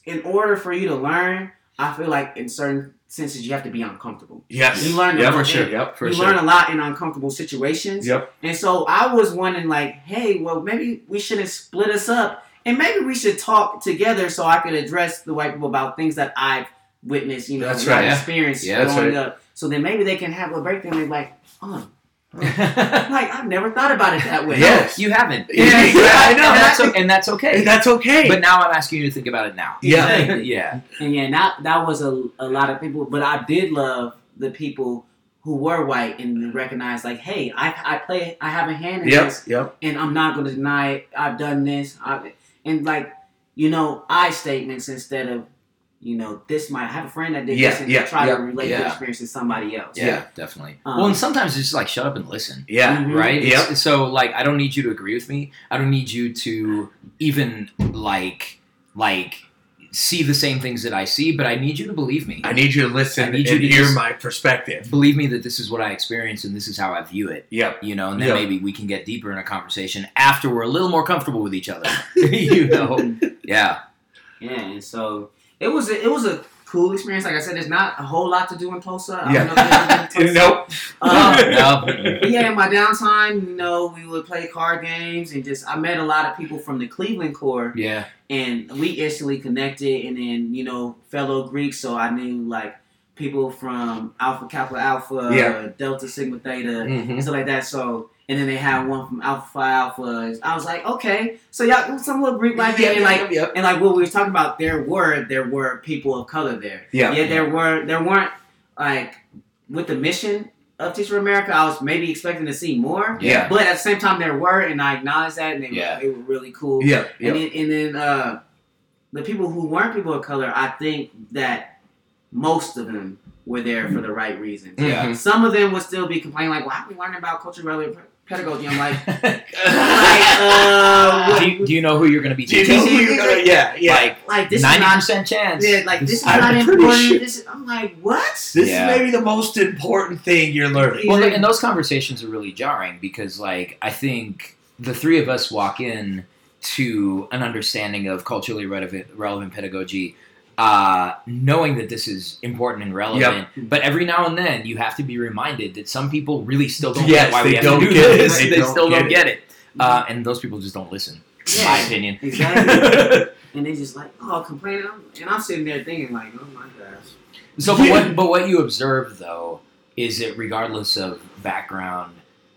in order for you to learn, I feel like in certain senses you have to be uncomfortable. Yes. You learn yeah, for sure. Yep, for you sure. learn a lot in uncomfortable situations. Yep. And so I was wondering, like, hey, well, maybe we shouldn't split us up, and maybe we should talk together so I could address the white people about things that I've witnessed, you know, That's and right, yeah. experienced Yeah, that's growing right. up. So then maybe they can have a breakdown and be like, oh, like I've never thought about it that way. Yes. you haven't. Yeah, I know, and and that's, I- o- and that's okay. And that's okay. But now I'm asking you to think about it now. Yeah. yeah. And yeah, that that was a, a lot of people, but I did love the people who were white and recognized like, hey, I, I play, I have a hand in yep. this, Yep. and I'm not going to deny it. I've done this, I, and like, you know, I statements instead of, you know, this might. I have a friend that did Yeah, this and yeah, try yeah, to relate yeah. their experience to somebody else. Yeah, Yeah. definitely. Um, well, and sometimes it's just like shut up and listen. Yeah. Mhm. Right? Yep. It's- So like I don't need you to agree with me. I don't need you to even like like see the same things that I see, but I need you to believe me. I need you to listen I need and you to hear just- my perspective. believe me that this is what I experience and this is how I view it. Yep. You know, and then Yeah. maybe we can get deeper in a conversation after we're a little more comfortable with each other. you know? Yeah. Yeah, and so it was a, it was a cool experience. Like I said, there's not a whole lot to do in Tulsa. I Yeah. don't know if you've ever been to Tulsa. nope. Um, No. Yeah, in my downtime, you know, we would play card games and just I met a lot of people from the Cleveland corps Yeah. and we instantly connected and then, you know, fellow Greeks, so I knew like people from Alpha Kappa Alpha, Yeah. Delta Sigma Theta, Mhm. and stuff like that. So and then they had one from Alpha Phi Alpha. I was like, okay, so y'all some little Greek like Yep, and like yep. and like what we were talking about, there were there were people of color there. Yeah. Yeah, there were there weren't like with the mission of Teach for America, I was maybe expecting to see more. Yeah. But at the same time there were and I acknowledge that and they, Yeah. were, they were really cool. Yeah. And then and then uh the people who weren't people of color, I think that most of them were there for the right reasons. Yeah. Mhm. Some of them would still be complaining like, "Why are we learning about culture relevant pedagogy?" I'm like, uh, do, you, do you know who you're going to be Do you know who you're gonna? Yeah. Yeah. Like like this is ninety not percent chance. yeah, like this is I'm not important. sure- This is, I'm like, what? this Yeah. is maybe the most important thing you're learning. Well, and those conversations are really jarring because, like, I think the three of us walk in to an understanding of culturally relevant, relevant pedagogy, uh, knowing that this is important and relevant. But every now and then, you have to be reminded that some people really still don't Yes, get why we have don't to do get it. this. They They, don't still get don't get it, uh, and those people just don't listen. In Yeah. my opinion. Exactly. and they just like, oh, complaining, I'm- and I'm sitting there thinking like, oh my gosh. So, but what, but what you observe though is that regardless of background,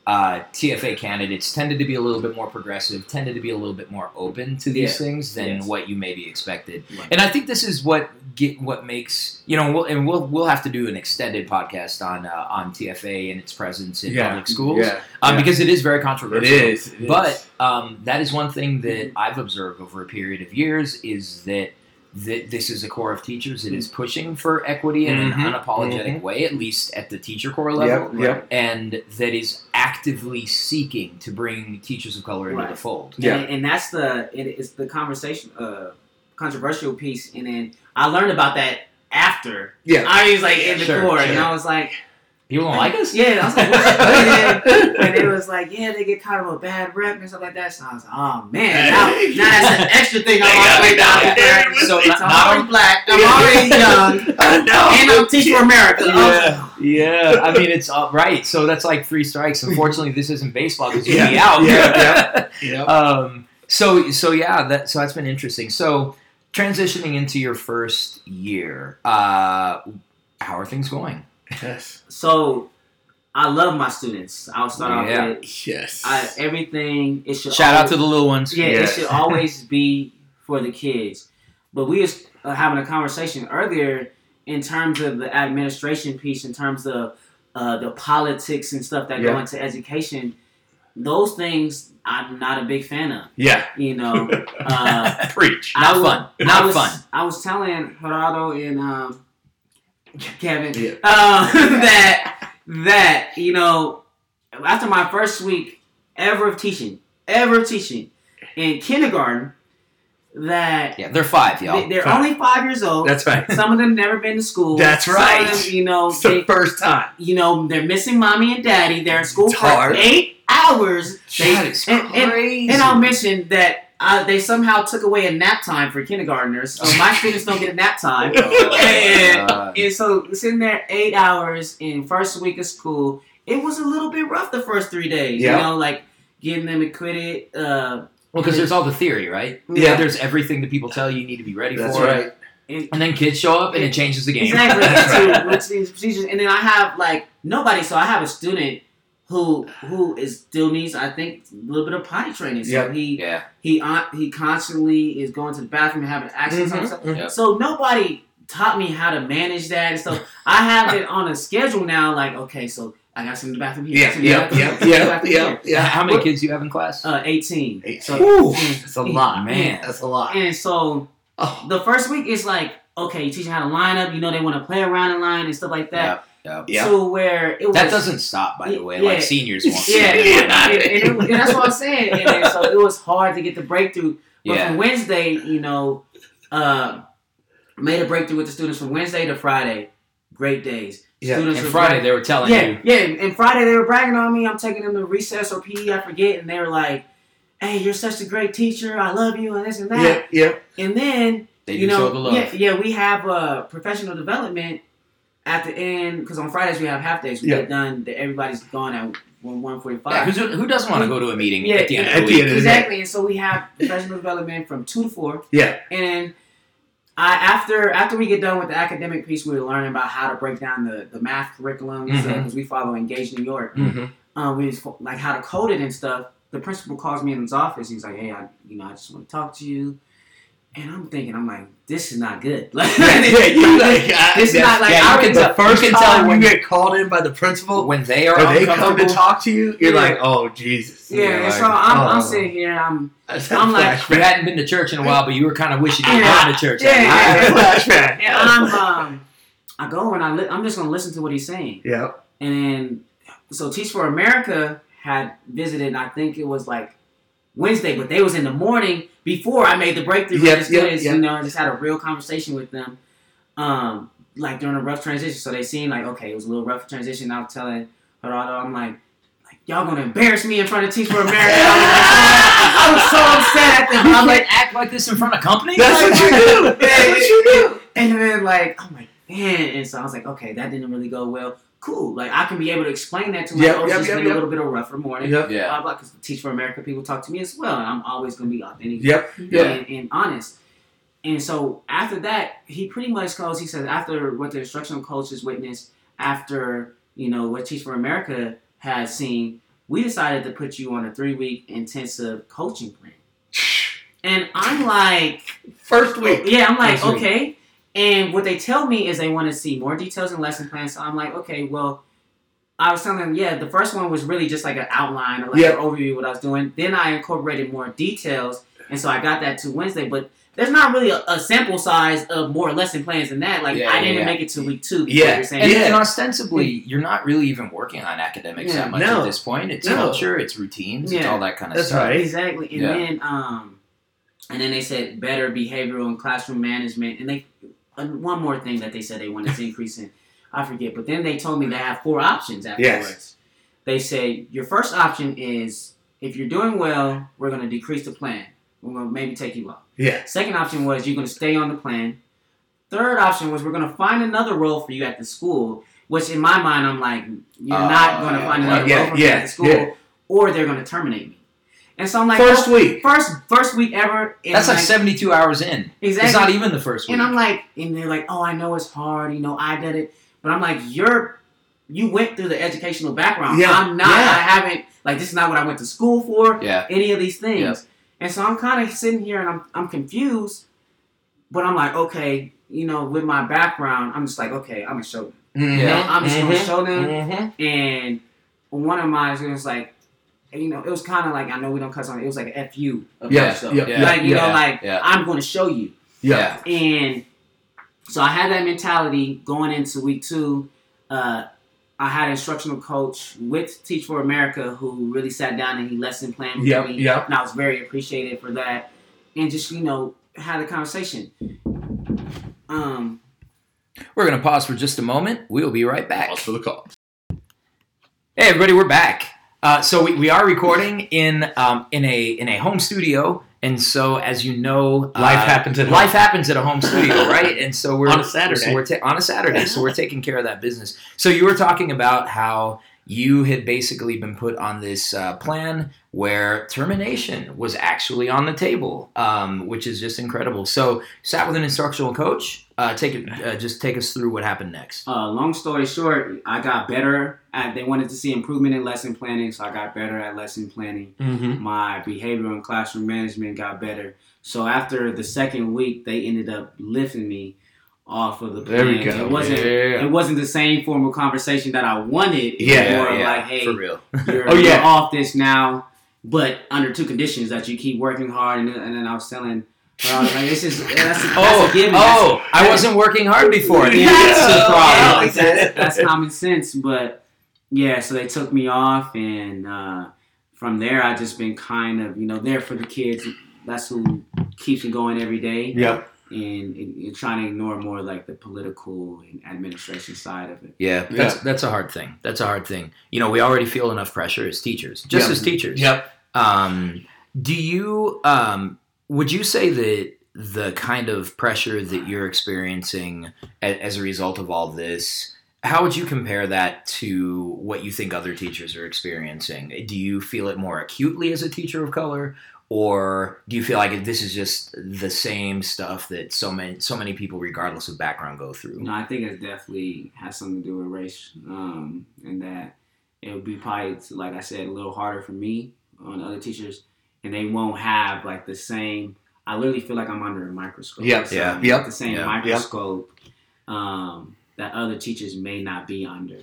uh, TFA candidates tended to be a little bit more progressive, tended to be a little bit more open to these Yeah. things than Yes. what you maybe expected. Right. And I think this is what get what makes you know, we'll, and we'll we'll have to do an extended podcast on uh, on TFA and its presence in Yeah. public schools Yeah. um, because it is very controversial. is. it is. But um, that is one thing that I've observed over a period of years is that that this is a corps of teachers that is pushing for equity in Mhm, an unapologetic way, at least at the teacher corps level, Yep. Yep. and that is actively seeking to bring teachers of color into the fold. Yeah. And, and that's the it is the conversation uh, controversial piece, and then I learned about that after. Yeah. I was like in the Sure, court, and. I was like, People don't like us. yeah, I was like, what? and, it was like, yeah, they get kind of a bad rep and stuff like that. So I was like, oh man, now, now that's an extra thing I'm Yeah, already yeah, down yeah, yeah, So yeah. I'm already black, I'm already young, I know. and I'm teaching for America. Was Yeah, yeah. I mean, it's uh, right. So that's like three strikes. Unfortunately, this isn't baseball because you'd be Yeah, yeah, yeah. um, so so yeah, that so that's been interesting. So transitioning into your first year, uh, how are things going? Yes. So I love my students. I'll start Yeah. off with Yes. I, everything. It should Shout out to the little ones. Yeah, Yes. it should always be for the kids. But we was uh, having a conversation earlier in terms of the administration piece, in terms of uh, the politics and stuff that Yeah. go into education. Those things I'm not a big fan of. yeah. You know, uh, Preach. I Not was- fun. I Not was, fun. I was telling Gerardo and um, Kevin Yeah. uh, that that you know after my first week ever of teaching, ever of teaching in kindergarten, that Yeah, they're five, y'all. they, are Five. only five years old. That's right. Some of them never been to school. That's Some right. Of them, you know, It's the first time. you know, they're missing mommy and daddy. They're in school It's for hard. eight hours. They- That is and- and- crazy. and I'll mention that uh, they somehow took away a nap time for kindergartners, so my students don't get a nap time. and, Uh, and so sitting there eight hours in first week of school, it was a little bit rough the first three days. Yeah. You know, like getting them acquitted. Uh, well, because there's all the theory, right? Yeah. There's everything that people tell you you need to be ready That's for. right. and, And then kids show up and it changes the game. exactly. Right. which means procedures. And then I have like nobody. So I have a student who who is still needs I think a little bit of potty training. So Yeah. he yeah. he uh, he constantly is going to the bathroom and having accidents and Mhm, stuff. mhm. Yeah. So nobody taught me how to manage that and stuff. I have it on a schedule now. Like okay, so I got some in the bathroom here. Yeah, the yeah, bathroom yeah, here, some in the yeah, yeah, yeah. How many kids do you have in class? Uh, eighteen. Eight. So Whew, mm, that's a lot, Man. That's a lot. and so Oh, the first week is like okay, you teach them how to line up. You know they want to play around in line and stuff like that. Yeah. Yeah. So where it was That doesn't stop, by the way. Yeah. Like seniors won't. Yeah, stop. and, and, it- and that's what I'm saying. And then, so it was hard to get the breakthrough. But Yeah. from Wednesday, you know, uh, made a breakthrough with the students from Wednesday to Friday. Great days. Yeah, Students And Friday bragging- they were telling yeah, you. yeah. And Friday they were bragging on me. I'm taking them to recess or PE, I forget, and they were like, "Hey, you're such a great teacher. I love you," and this and that. yeah, yeah. And then They you know, show the love. yeah, yeah, we have uh, professional development at the end because on Fridays we have half days. We Yeah. get done. That everybody's gone at one one forty Yeah, who doesn't want to go to a meeting Yeah, at the end at of the the week? end of the Exactly, and so we have professional development from two to four. Yeah. And I after after we get done with the academic piece, we were learning about how to break down the, the math curriculum because Mhm. we follow Engage New York. Mm-hmm. Um, we just, like how to code it and stuff. The principal calls me in his office. He's like, "Hey, I you know I just want to talk to you." And I'm thinking, I'm like, "This is not good." Like, yeah, you like, I, this is not like yeah, I can tell- the first you can time tell you get called in by the principal When they are or they come to talk to you, you're Yeah. like, oh Jesus. Yeah, Yeah, and like, so I'm, I'm oh. sitting here. I'm That's I'm like- you hadn't been to church in a while, but you were kind of wishing you were Yeah. to church. Yeah, hadn't yeah. flashback. and I'm um I go and I li- I'm just gonna listen to what he's saying. Yeah. And then so Teach for America had visited. and I think it was like Wednesday, but they was in the morning before I made the breakthrough Yep, with the yep, students. yep. You know, I just had a real conversation with them. Um, like during a rough transition, so they seemed like okay, it was a little rough transition. I was telling Gerardo, I'm like. like, Y'all gonna embarrass me in front of Teach for America? I was so upset at them. I'm like, act like this in front of company. That's what you do. That's what you do. and then like, I'm like, man. And so I was like, okay, that didn't really go well. Cool. Like I can be able to explain that to my Yep, oh, it's yep, just yep, been yep. a little bit of a rougher morning. Yep. Yeah. Blah blah. Because Teach for America people talk to me as well, and I'm always gonna be authentic Yep. Yeah. and, and honest. And so after that, he pretty much goes. He says after what the instructional coaches witnessed, after you know what Teach for America has seen, we decided to put you on a three week intensive coaching plan. And I'm like, First week. Oh, yeah, I'm like, First week. Okay. And what they tell me is they want to see more details in lesson plans. So I'm like, okay, well, I was telling them, yeah, the first one was really just like an outline or like Yep. an overview of what I was doing. Then I incorporated more details, and so I got that to Wednesday. But there's not really a, a sample size of more lesson plans than that. Like Yeah, I didn't yeah. make it to week two. Yeah. you're saying. And, Yeah. and ostensibly, you're not really even working on academics Yeah. that much No. at this point. It's No. culture, it's routines, it's all that kind of That's stuff. right. Exactly. And Yeah. then um and then they said better behavioral and classroom management, and they and one more thing that they said they wanted to increase in, I forget. But then they told me they have four options afterwards. They say your first option is if you're doing well, we're going to decrease the plan. We're going to maybe take you off. Yeah. Second option was you're going to stay on the plan. Third option was we're going to find another role for you at the school. Which in my mind, I'm like, you're Uh, not going to find another yeah, role for me at the school, yeah. or they're going to terminate me. And so I'm like, First oh, week. first first week ever. That's like like 72 hours in. exactly. It's not even the first week. And I'm like, and they're like, oh, I know it's hard. You know, I did it. But I'm like, you're, you went through the educational background. Yeah, I'm not. yeah. I haven't. Like, this is not what I went to school for. yeah. Any of these things. And so I'm kind of sitting here and I'm, I'm confused. But I'm like, okay, you know, with my background, I'm just like, okay, I'm gonna show them. Mhm. You know, I'm just Mhm. gonna show them. Mhm. And one of mine is like, you know, it was kind of like I know we don't cuss on it. It was like a fu of Yeah, that stuff. yeah, yeah, like you yeah, know, like yeah. I'm going to show you. Yeah. And so I had that mentality going into week two. Uh, I had an instructional coach with Teach for America who really sat down and he lesson planned with Yep, me. yep. And I was very appreciative for that. And just, you know, had a conversation. Um, We're going to pause for just a moment. We'll be right back. Pause for the call. Hey everybody, we're back. Uh, so we, we are recording in um, in a in a home studio, and so as you know, uh, Life happens at home. life happens at a home studio, right? And so we're On a Saturday. so we're ta- on a Saturday, so we're taking care of that business. So you were talking about how you had basically been put on this uh, plan where termination was actually on the table, um, which is just incredible. So sat with an instructional coach. Uh, take it, uh, just take us through what happened next. uh, long story short, I got better at, they wanted to see improvement in lesson planning, so I got better at lesson planning. Mm-hmm. my behavior and classroom management got better. So after the second week, they ended up lifting me off of the There we go. It wasn't. Yeah. It wasn't the same formal conversation that I wanted. It was Yeah, more like, hey, for real. you're, Oh, yeah. you're off this now, but under two conditions that you keep working hard. And, and then I was telling, her, like, this is that's, that's Oh, a given. oh! I wasn't working hard before. Yeah. That's the Yeah, problem. that's, that's common sense. But yeah, so they took me off, and uh, from there, I just been kind of you know there for the kids. That's who keeps me going every day, Yep. and, and, and trying to ignore more like the political and administration side of it. Yeah, that's that's a hard thing. That's a hard thing. You know, we already feel enough pressure as teachers, just Yep. as teachers. Yep. Um, do you um, would you say that the kind of pressure that you're experiencing as a result of all this, how would you compare that to what you think other teachers are experiencing? Do you feel it more acutely as a teacher of color, or do you feel like this is just the same stuff that so many so many people, regardless of background, go through? No, I think it definitely has something to do with race, um, and that it would be probably, like I said, a little harder for me on other teachers, and they won't have like the same. I literally feel like I'm under a microscope. Yep, So, yeah, yep, The same yeah, microscope um, that other teachers may not be under.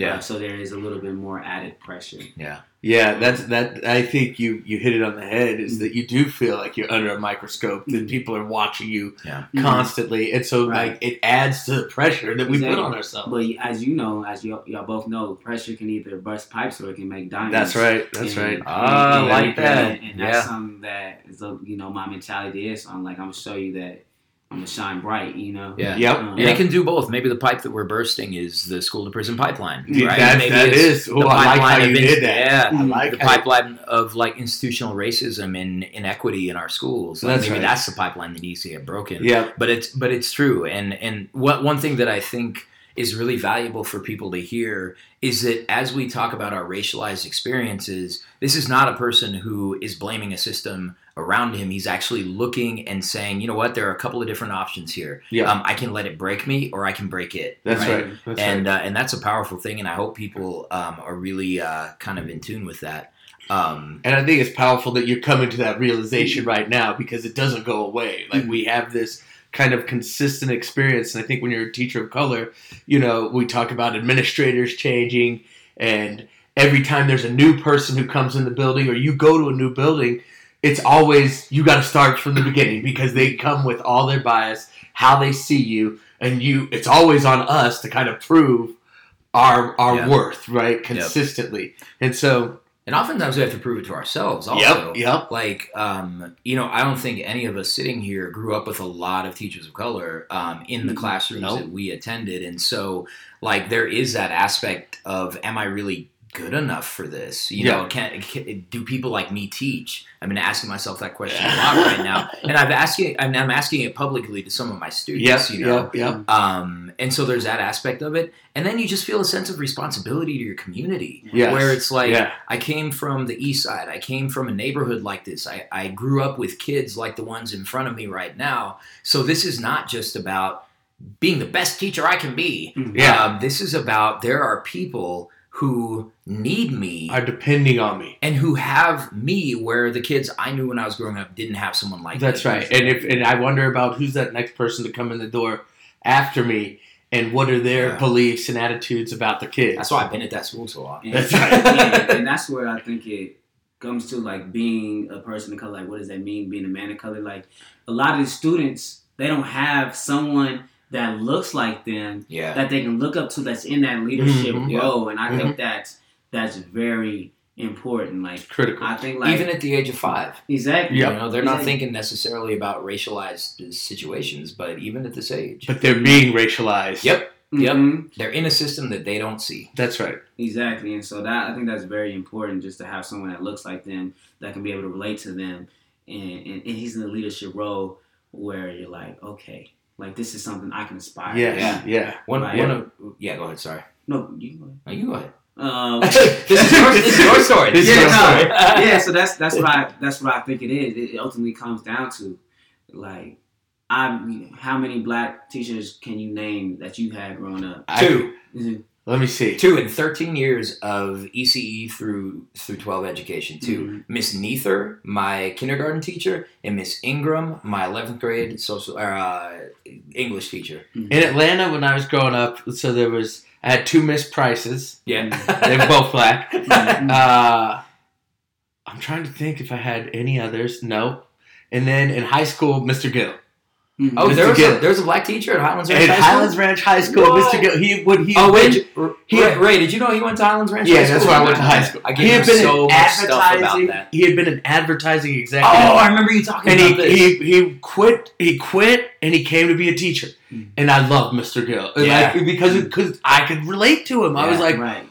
Uh, so there is a little bit more added pressure. yeah. Yeah, that's that. I think you you hit it on the head. Is mm. that you do feel like you're under a microscope that mm. people are watching you Yeah. Mm-hmm. constantly, and so Right. like it adds to the pressure that we put on ourselves. But as you know, as y'all, y'all both know, pressure can either burst pipes or it can make diamonds. That's right. That's And- right. and- Ah, I like and- that. And, that's Yeah. something that is, a, you know, my mentality is. I'm like, I'm gonna show you that I'm gonna shine bright. You know. Yeah. Yep. Um, And it can do both. Maybe the pipe that we're bursting is the school to prison pipeline. Yeah, right? that- Maybe that it's is- the oh, I like how pipeline you of did that. Yeah. I like the how you- pipeline of like institutional racism and inequity in our schools. Like, That's maybe right. that's the pipeline that needs to get broken. Yeah. But it's but it's true. And and what one thing that I think is really valuable for people to hear is that as we talk about our racialized experiences, this is not a person who is blaming a system around him. He's actually looking and saying, you know what, there are a couple of different options here. Yeah. Um, I can let it break me or I can break it. That's right. That's and right. uh, and that's a powerful thing, and I hope people um, are really uh, kind of in tune with that. Um, And I think it's powerful that you're coming to that realization right now because it doesn't go away. Like we have this kind of consistent experience. And I think when you're a teacher of color, you know, we talk about administrators changing and every time there's a new person who comes in the building or you go to a new building, it's always you got to start from the beginning because they come with all their bias, how they see you, and you. It's always on us to kind of prove our our Yeah. worth, right, consistently. And so And oftentimes we have to prove it to ourselves also. Yep, yep. Like, um, you know, I don't think any of us sitting here grew up with a lot of teachers of color um, in the Mhm. classrooms Nope. that we attended. And so, like, there is that aspect of, am I really good enough for this? You know, can, can do people like me teach? I've been asking myself that question a lot right now, and I've asking, I'm, I'm asking it publicly to some of my students. Yep, you know, yep, yep. um, and so there's that aspect of it, and then you just feel a sense of responsibility to your community, Yes. where it's like yeah. I came from the east side. I came from a neighborhood like this. I, I grew up with kids like the ones in front of me right now. So this is not just about being the best teacher I can be. Yeah. Um, this is about there are people who need me Are depending on me. and who have me where the kids I knew when I was growing up didn't have someone like That's right. And if and I wonder about who's that next person to come in the door after me and what are their Yeah. beliefs and attitudes about the kids. That's why I've been at that school so long. And, That's right. yeah, and that's where I think it comes to like being a person of color. Like, what does that mean? Being a man of color. Like, a lot of the students they don't have someone that looks like them Yeah. that they can look up to that's in that leadership Mhm. role. And I Mhm. think that's that's very important. Like, critical. I think like Even at the age of five. exactly. Yep. You know, they're not Exactly. thinking necessarily about racialized situations, but even at this age. but they're being racialized. Yep. Yep. Mhm. They're in a system that they don't see. That's right. Exactly, and so that I think that's very important, just to have someone that looks like them that can be able to relate to them, and, and, and he's in a leadership role where you're like, okay, like this is something I can aspire. Yeah, Yes. Yeah. One, Right. one of, yeah, go ahead. Sorry. No, you. go No, you go ahead. Ahead. Um, this is your, this is your story. This This is is your your story. story. yeah, so that's that's what I that's what I think it is. It ultimately comes down to like, I how many black teachers can you name that you had growing up? I- Two. Mhm. let me see. Two in 13 years of ECE through through 12 education. 2 Mhm. Miss Neither, my kindergarten teacher, and Miss Ingram, my 11th grade social uh, English teacher. In Atlanta, when I was growing up, so there was I had two missed Prices. Yeah. They were both black. Mhm. Uh, I'm trying to think if I had any others. No. And then in high school, Mr. Gill. Mhm. Oh, Mr. there was, a, Gill. there was a black teacher at Highlands Ranch At High School? Highlands Ranch High School, Whoa. Mr. Gill. He would he. Oh wait, would- J- Ray, Ray, did you know he went to Highlands Ranch? Yeah, High that's School? where I went to high school. I he gave had him been so much stuff about that. He had been an advertising executive. Oh, I remember you talking and about he, this. he he quit he quit and he came to be a teacher Mm. and I love Mr. Gill Yeah. like because because I could relate to him I was like right.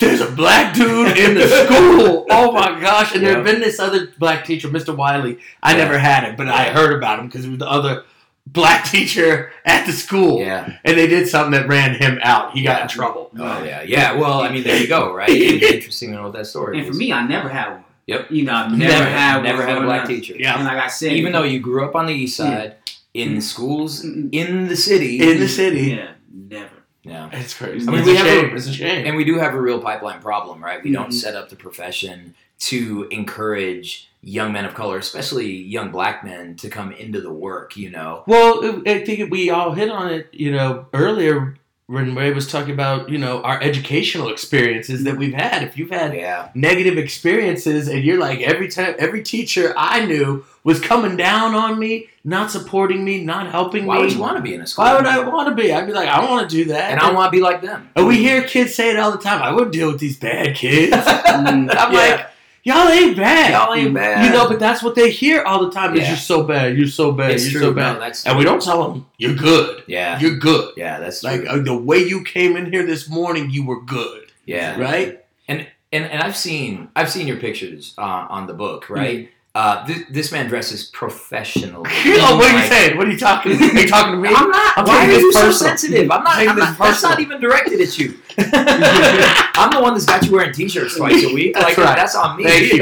There's a black dude in the school oh my gosh and there had been this other black teacher Mr. Wiley I Yeah. never had him but I heard about him because he was the other black teacher at the school yeah. and they did something that ran him out he got Yeah. in trouble Oh yeah. Yeah. Well, I mean, there you go. Right. Interesting to know what that story And for is. me, I never had one. Yep. You know, I've never, Never- had never had a black up. teacher. Yeah. And like I said, Even though you grew up on the east side in Mm. schools Mm. in the city. in the city yeah, never. Yeah. it's crazy I mean, it's we a have shame a- it's a shame And we do have a real pipeline problem, right? We don't Mhm. set up the profession to encourage young men of color, especially young black men, to come into the work. You know. Well, I think we all hit on it, you know, earlier when Ray was talking about, you know, our educational experiences that we've had. If you've had Yeah. negative experiences and you're like every time every teacher I knew was coming down on me, not supporting me, not helping Why me. Why would you want to be in a school? Why would I want to be? I'd be like, I don't want to do that. And I want to be like them. and we hear kids say it all the time. I wouldn't deal with these bad kids. Mm. I'm Yeah. like, y'all ain't bad. Y'all ain't bad. You know, but that's what they hear all the time. Is Yeah. you're so bad. You're so bad. It's you're true. so bad. That's and we don't tell them you're good. Yeah. You're good. Yeah. That's Like uh, the way you came in here this morning, you were good, yeah. right? and and I've seen I've seen your pictures uh, on the book, right? Mm-hmm. Uh, this, this man dresses professionally. oh, what are you Like, saying? What are you talking? Are you talking to me? I'm not. I'm why are you so sensitive? I'm not. I'm not that's not even directed at you. I'm the one that's got you wearing t-shirts twice a week. That's like right. that's on me. Thank you.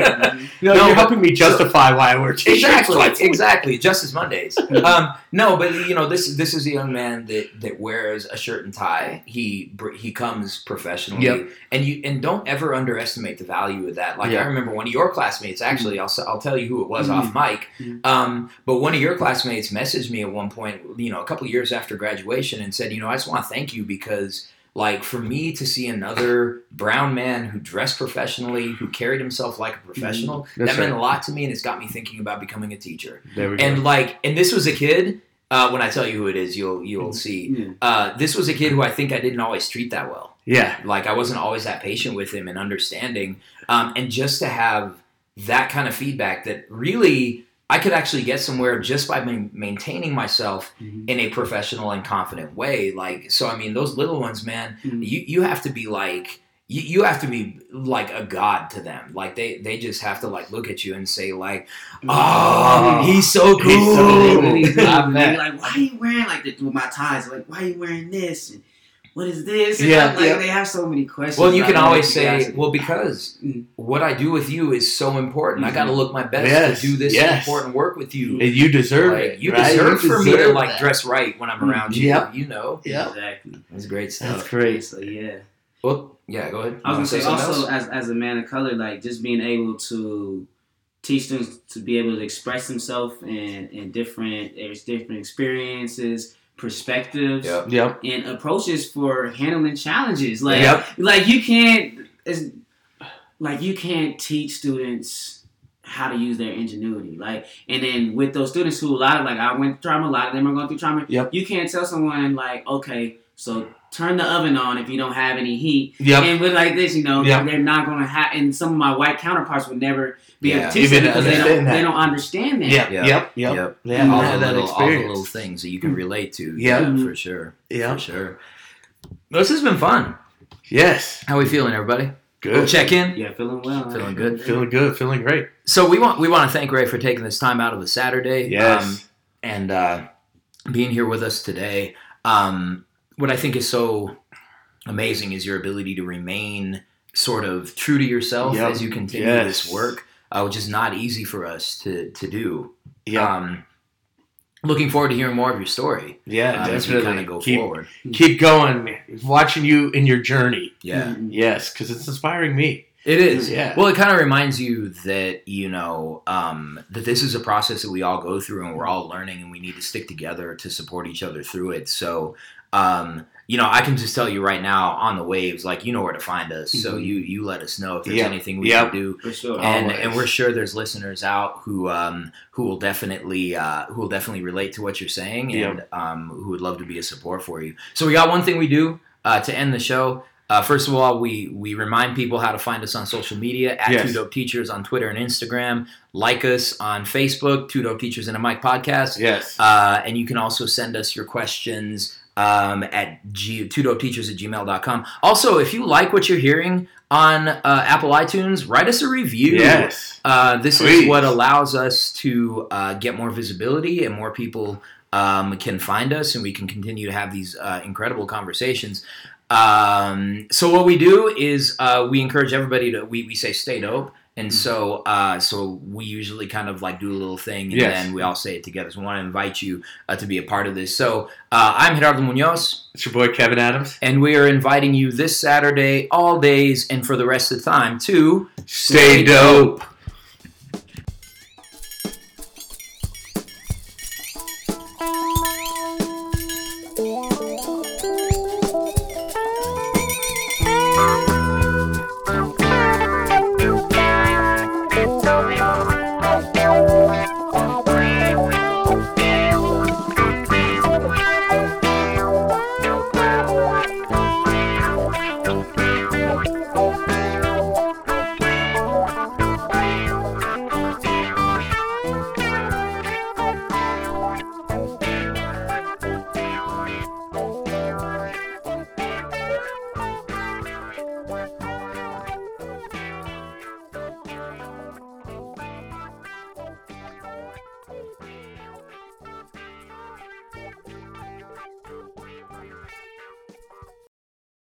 No, No, you're helping me justify why I wear t-shirts. Exactly, twice a week. exactly. Justice Mondays. Um, no, but you know this this is a young man that that wears a shirt and tie. He he comes professionally, Yep. and you and don't ever underestimate the value of that. Like. I remember one of your classmates. Actually, I'll s- I'll tell you who it was Mhm. off mic. Mhm. Um, but one of your classmates messaged me at one point, you know, a couple years after graduation, and said, you know, I just want to thank you because. Like for me to see another brown man who dressed professionally, who carried himself like a professional, That's that meant a lot to me, and it's got me thinking about becoming a teacher. There we go. And like, and this was a kid Uh, when I tell you who it is, you'll you'll see. Yeah. Uh, this was a kid who I think I didn't always treat that well. Yeah. Like I wasn't always that patient with him and understanding. Um, and just to have that kind of feedback that really I could actually get somewhere just by maintaining myself Mhm. in a professional and confident way. Like so, I mean, those little ones, man, Mhm. you you have to be like. You, you have to be like a god to them. Like they, they just have to like look at you and say like, "Oh, he's so cool." He's so cool. Really good. I They're bet. like, why are you wearing like the, with my ties? Like, why are you wearing this? And what is this? And Yeah, like, yeah. they have so many questions. Well, you can always say, well, because Mm. what I do with you is so important. I got to look my best Yes, to do this yes. important work with you. And you deserve Like, it. you right? deserve for me to like that. dress right when I'm around you. Yep. You know, Yeah. exactly. That's great stuff. That's great. So yeah, Well, yeah, go ahead. I was gonna wanna say also else? as as a man of color, like just being able to teach them to be able to express themselves in in different there's different experiences, perspectives, Yep. Yep. and approaches for handling challenges. Like Yep. like you can't it's, like you can't teach students how to use their ingenuity like and then with those students who a lot of like i went through trauma a lot of them are going through trauma Yep. you can't tell someone like okay so turn the oven on if you don't have any heat Yep. and with like this you know Yep. they're not going to have and some of my white counterparts would never be able to teach Even them because they don't, that. they don't understand that Yep. Yeah. Yep. Yep. Yep. Yeah. all, I the that little, all the little things that you can relate to. Yeah. for sure. Yeah. For sure. This has been fun. Yes. How we feeling, everybody? Good. We'll check in. yeah feeling well Feeling good. Feeling good. Feeling great. So we want we want to thank Ray for taking this time out of a Saturday. Yes. um, and uh, being here with us today. Um, what I think is so amazing is your ability to remain sort of true to yourself Yep. as you continue Yes. this work, uh, which is not easy for us to to do. yeah. Um, looking forward to hearing more of your story yeah. uh, as we definitely. kind of go keep, forward. keep going. Watching you in your journey. Yeah, Mhm. Yes, because it's inspiring me. it is. Yeah. Well, it kind of reminds you that you know um, that this is a process that we all go through, and we're all learning, and we need to stick together to support each other through it. So, um, you know, I can just tell you right now on the waves, like you know where to find us. So Mhm. you you let us know if there's Yeah. anything we Yep. can do. sure And, Always. and we're sure there's listeners out who um, who will definitely uh, who will definitely relate to what you're saying and um, who would love to be a support for you. So we got one thing we do uh, to end the show. Uh, first of all, we we remind people how to find us on social media at Yes. Two Dope Teachers on Twitter and Instagram. Like us on Facebook, Two Dope Teachers and a Mic Podcast. Yes. Uh, and you can also send us your questions um, at g- teachers at gmail.com. Also, if you like what you're hearing on uh, Apple iTunes, write us a review. yes. Uh, this Please. is what allows us to uh, get more visibility and more people um, can find us, and we can continue to have these uh, incredible conversations. Um, so what we do is uh, we encourage everybody to we, we say stay dope, and so uh, so we usually kind of like do a little thing, and Yes. then we all say it together. So we want to invite you uh, to be a part of this. So uh, I'm Gerardo Munoz, It's your boy Kevin Adams. and we are inviting you this Saturday, all days, and for the rest of the time to Stay dope.